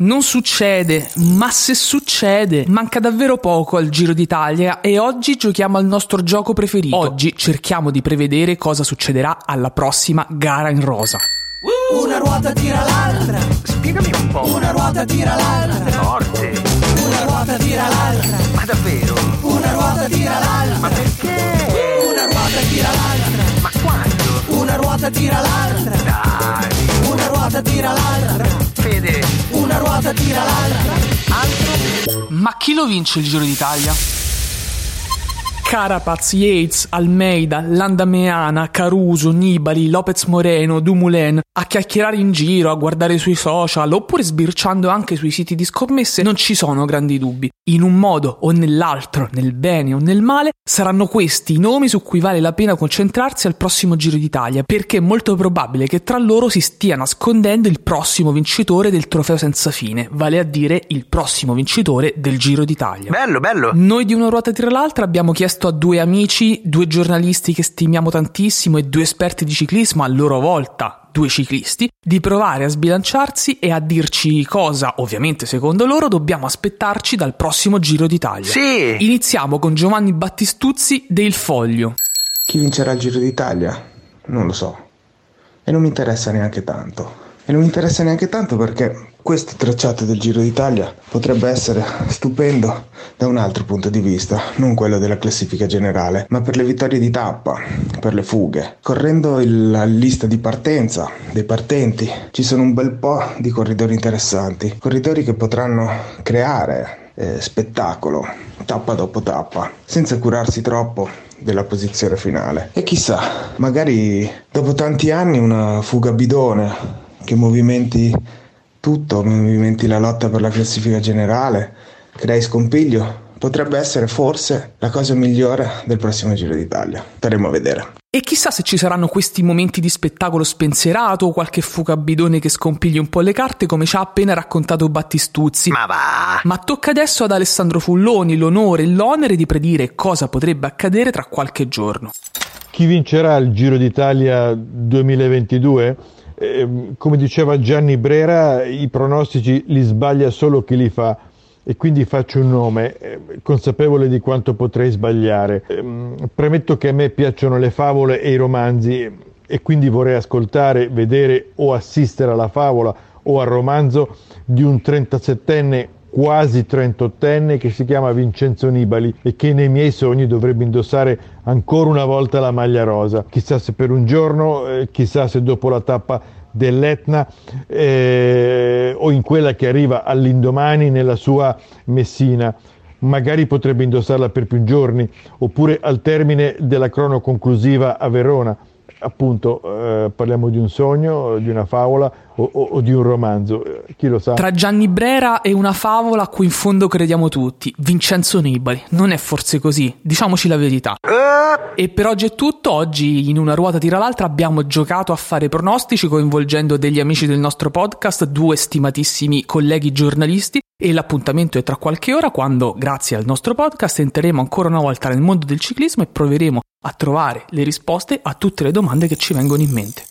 Non succede, ma se succede, manca davvero poco al Giro d'Italia e oggi giochiamo al nostro gioco preferito. Oggi cerchiamo di prevedere cosa succederà alla prossima gara in rosa. Una ruota tira l'altra, Spiegami un po'. una ruota tira l'altra, Forte. una ruota tira l'altra, Ma davvero? una ruota tira l'altra, Ma perché? una ruota tira l'altra, Ma quando? una ruota tira l'altra, Dai. una ruota tira l'altra. Una ruota tira l'altra. Altro? Ma chi lo vince il Giro d'Italia? Carapaz, Yates, Almeida, Landameana, Caruso, Nibali, Lopez Moreno, Dumoulin a chiacchierare in giro, a guardare sui social oppure sbirciando anche sui siti di scommesse non ci sono grandi dubbi. In un modo o nell'altro, nel bene o nel male, saranno questi i nomi su cui vale la pena concentrarsi al prossimo Giro d'Italia perché è molto probabile che tra loro si stia nascondendo il prossimo vincitore del trofeo senza fine, vale a dire il prossimo vincitore del Giro d'Italia. Bello, bello. Noi di una ruota tira l'altra abbiamo chiesto a due amici, due giornalisti che stimiamo tantissimo e due esperti di ciclismo a loro volta due ciclisti, di provare a sbilanciarsi e a dirci cosa, ovviamente secondo loro, dobbiamo aspettarci dal prossimo Giro d'Italia. Sì. Iniziamo con Giovanni Battistuzzi del Foglio. Chi vincerà il Giro d'Italia? Non lo so. E non mi interessa neanche tanto. E non mi interessa neanche tanto perché questo tracciato del Giro d'Italia potrebbe essere stupendo da un altro punto di vista, non quello della classifica generale, ma per le vittorie di tappa, per le fughe. Correndo il- la lista di partenza dei partenti ci sono un bel po' di corridori interessanti, corridori che potranno creare eh, spettacolo tappa dopo tappa, senza curarsi troppo della posizione finale. E chissà, magari dopo tanti anni una fuga bidone che movimenti tutto, movimenti la lotta per la classifica generale, crei scompiglio, potrebbe essere forse la cosa migliore del prossimo Giro d'Italia. Staremo a vedere. E chissà se ci saranno questi momenti di spettacolo spensierato o qualche fuga bidone che scompigli un po' le carte come ci ha appena raccontato Battistuzzi. Ma va. Ma tocca adesso ad Alessandro Fulloni l'onore e l'onere di predire cosa potrebbe accadere tra qualche giorno. Chi vincerà il Giro d'Italia 2022? Eh, come diceva Gianni Brera, i pronostici li sbaglia solo chi li fa e quindi faccio un nome, eh, consapevole di quanto potrei sbagliare. Ehm, premetto che a me piacciono le favole e i romanzi e quindi vorrei ascoltare, vedere o assistere alla favola o al romanzo di un 37enne quasi 38enne che si chiama Vincenzo Nibali e che nei miei sogni dovrebbe indossare ancora una volta la maglia rosa. Chissà se per un giorno, eh, chissà se dopo la tappa dell'Etna eh, o in quella che arriva all'indomani nella sua Messina. Magari potrebbe indossarla per più giorni, oppure al termine della crono conclusiva a Verona. Appunto, eh, parliamo di un sogno, di una favola o, o- o di un romanzo, eh, chi lo sa. Tra Gianni Brera e una favola a cui in fondo crediamo tutti, Vincenzo Nibali. Non è forse così, diciamoci la verità. E per oggi è tutto, oggi in una ruota tira l'altra abbiamo giocato a fare pronostici coinvolgendo degli amici del nostro podcast, due stimatissimi colleghi giornalisti e l'appuntamento è tra qualche ora quando, grazie al nostro podcast, entreremo ancora una volta nel mondo del ciclismo e proveremo a trovare le risposte a tutte le domande che ci vengono in mente.